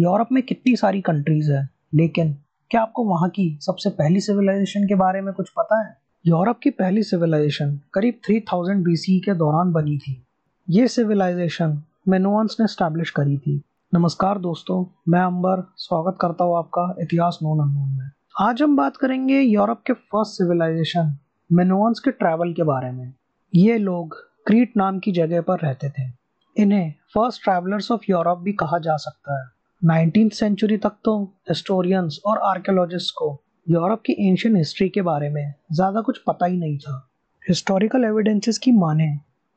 Europe में कितनी सारी कंट्रीज़ है, लेकिन क्या आपको वहाँ की सबसे पहली सिविलाइजेशन के बारे में कुछ पता है? यूरोप की पहली सिविलाइजेशन करीब 3000 बीसी के दौरान बनी थी। ये सिविलाइजेशन मेनुअन्स ने स्टैब्लिश करी थी। नमस्कार दोस्तों, मैं अंबर, स्वागत करता हूँ आपका इतिहास नोन अननोन में। आज हम बात करेंगे यूरोप के फ़र्स्ट सिविलाइजेशन मेनुअन्स के ट्रैवल के बारे में। ये लोग क्रीट नाम की जगह पर रहते थे। इन्हें फ़र्स्ट ट्रैवलर्स ऑफ़ यूरोप भी कहा जा सकता है। नाइनटीन सेंचुरी तक तो हिस्टोरियंस और आर्कियोलॉजिस्ट को यूरोप की एंशियन हिस्ट्री के बारे में ज़्यादा कुछ पता ही नहीं था। हिस्टोरिकल एविडेंसेस की माने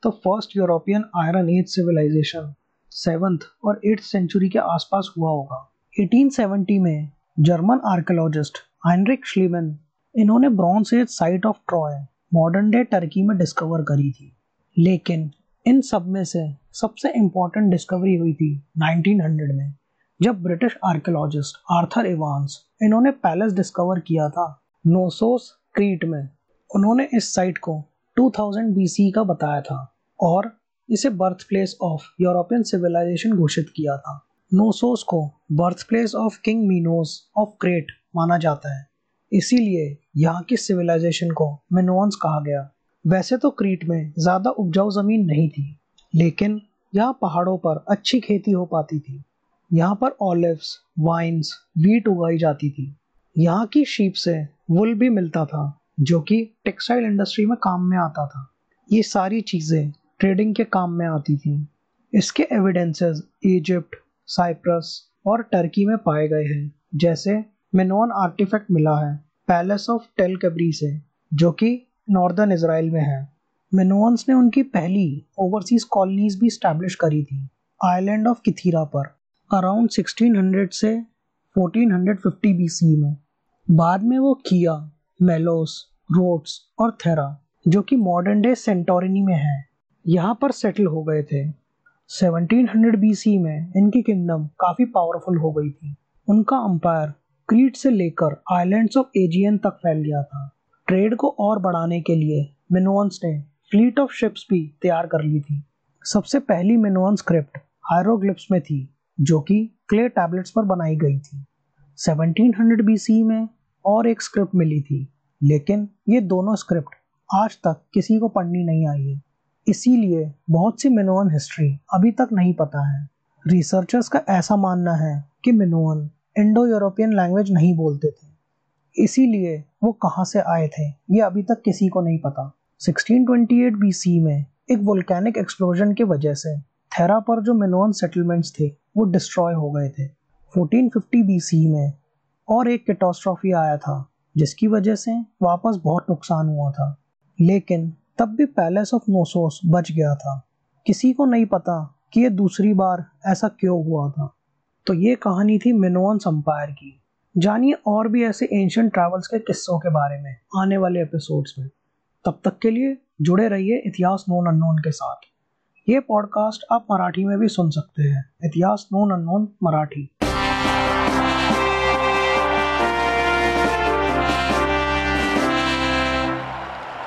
तो first European Iron Age civilisation seventh और एट्थ सेंचुरी के आसपास हुआ होगा। 1870 में जर्मन आर्कियोलॉजिस्ट हाइनरिक श्लीमन इन्होंने Bronze Age site of Troy modern day Turkey में डिस्कवर करी थी। लेकिन इन सब में से सबसे इम्पोर्टेंट डिस्कवरी हुई थी 1900 में। जब ब्रिटिश आर्कियोलॉजिस्ट आर्थर इवांस इन्होंने पैलेस डिस्कवर किया था नोसोस क्रीट में, उन्होंने इस साइट को 2000 बीसी का बताया था और इसे birth place of European civilisation घोषित किया था। नोसोस को birth place of King Minos of Crete माना जाता है। इसीलिए यहाँ की सिविलाइजेशन को मिनोन्स कहा गया। वैसे तो क्रीट में ज़्यादा उपजाऊ ज़मीन नहीं थी, लेकिन यहाँ पहाड़ों पर अच्छी खेती हो पाती थी। यहाँ पर ऑलिव्स, वाइन्स, वीट उगाई जाती थी। यहाँ की शीप से वुल भी मिलता था, जो कि टेक्सटाइल इंडस्ट्री में काम में आता था। ये सारी चीज़ें ट्रेडिंग के काम में आती थी। इसके एविडेंसेस इजिप्ट साइप्रस और टर्की में पाए गए हैं। जैसे मेनोन आर्टिफैक्ट मिला है पैलेस ऑफ़ टेल कबरी से, जो कि नॉर्दर्न इसराइल में है। मेनोन्स ने उनकी पहली ओवरसीज कॉलोनीज भी स्टैब्लिश करी थी आइलैंड ऑफ़ किथीरा पर। अराउंड 1600 से 1450 बीसी में। बाद में वो किया, मेलोस, रोड्स और थेरा, जो कि मॉडर्न डे सेंटोरिनी में है। यहाँ पर सेटल हो गए थे। 1700 बीसी में इनकी किंगडम काफ़ी पावरफुल हो गई थी। उनका अंपायर क्रीट से लेकर आइलैंड्स ऑफ़ एजियन तक फैल गया था। ट्रेड को और बढ़ाने के लिए मिनोन्स ने फ्लीट ऑफ़ शिप्स भी तैयार कर ली थी। सबसे पहली मिनोन स्क्रिप्ट हायरोग्लिप्स में थी। जो कि क्ले टैबलेट्स पर बनाई गई थी। 1700 बीसी में और एक स्क्रिप्ट मिली थी, लेकिन ये दोनों स्क्रिप्ट आज तक किसी को पढ़नी नहीं आई है। इसीलिए बहुत सी मिनोअन हिस्ट्री अभी तक नहीं पता है। रिसर्चर्स का ऐसा मानना है कि मिनोअन इंडो यूरोपियन लैंग्वेज नहीं बोलते थे। इसीलिए वो कहाँ से आए थे, ये अभी तक किसी को नहीं पता। 1628 बीसी में एक वोल्केनिक एक्सप्लोजन की वजह से थेरा पर जो मिनोअन सेटलमेंट्स थे, वो डिस्ट्रॉय हो गए थे। 1450 बीसी में और एक कैटोस्ट्रॉफी आया था, जिसकी वजह से वापस बहुत नुकसान हुआ था। लेकिन तब भी पैलेस ऑफ़ नोसोस बच गया था। किसी को नहीं पता कि ये दूसरी बार ऐसा क्यों हुआ था। तो ये कहानी थी मिनोअन्स अंपायर की। जानिए और भी ऐसे एंशियंट ट्रैवल्स के किस्सों के बारे में आने वाले एपिसोड्स में। तब तक के लिए जुड़े रहिए इतिहास नोन अननोन के साथ। ये पॉडकास्ट आप मराठी में भी सुन सकते हैं। इतिहास नोन अननोन मराठी।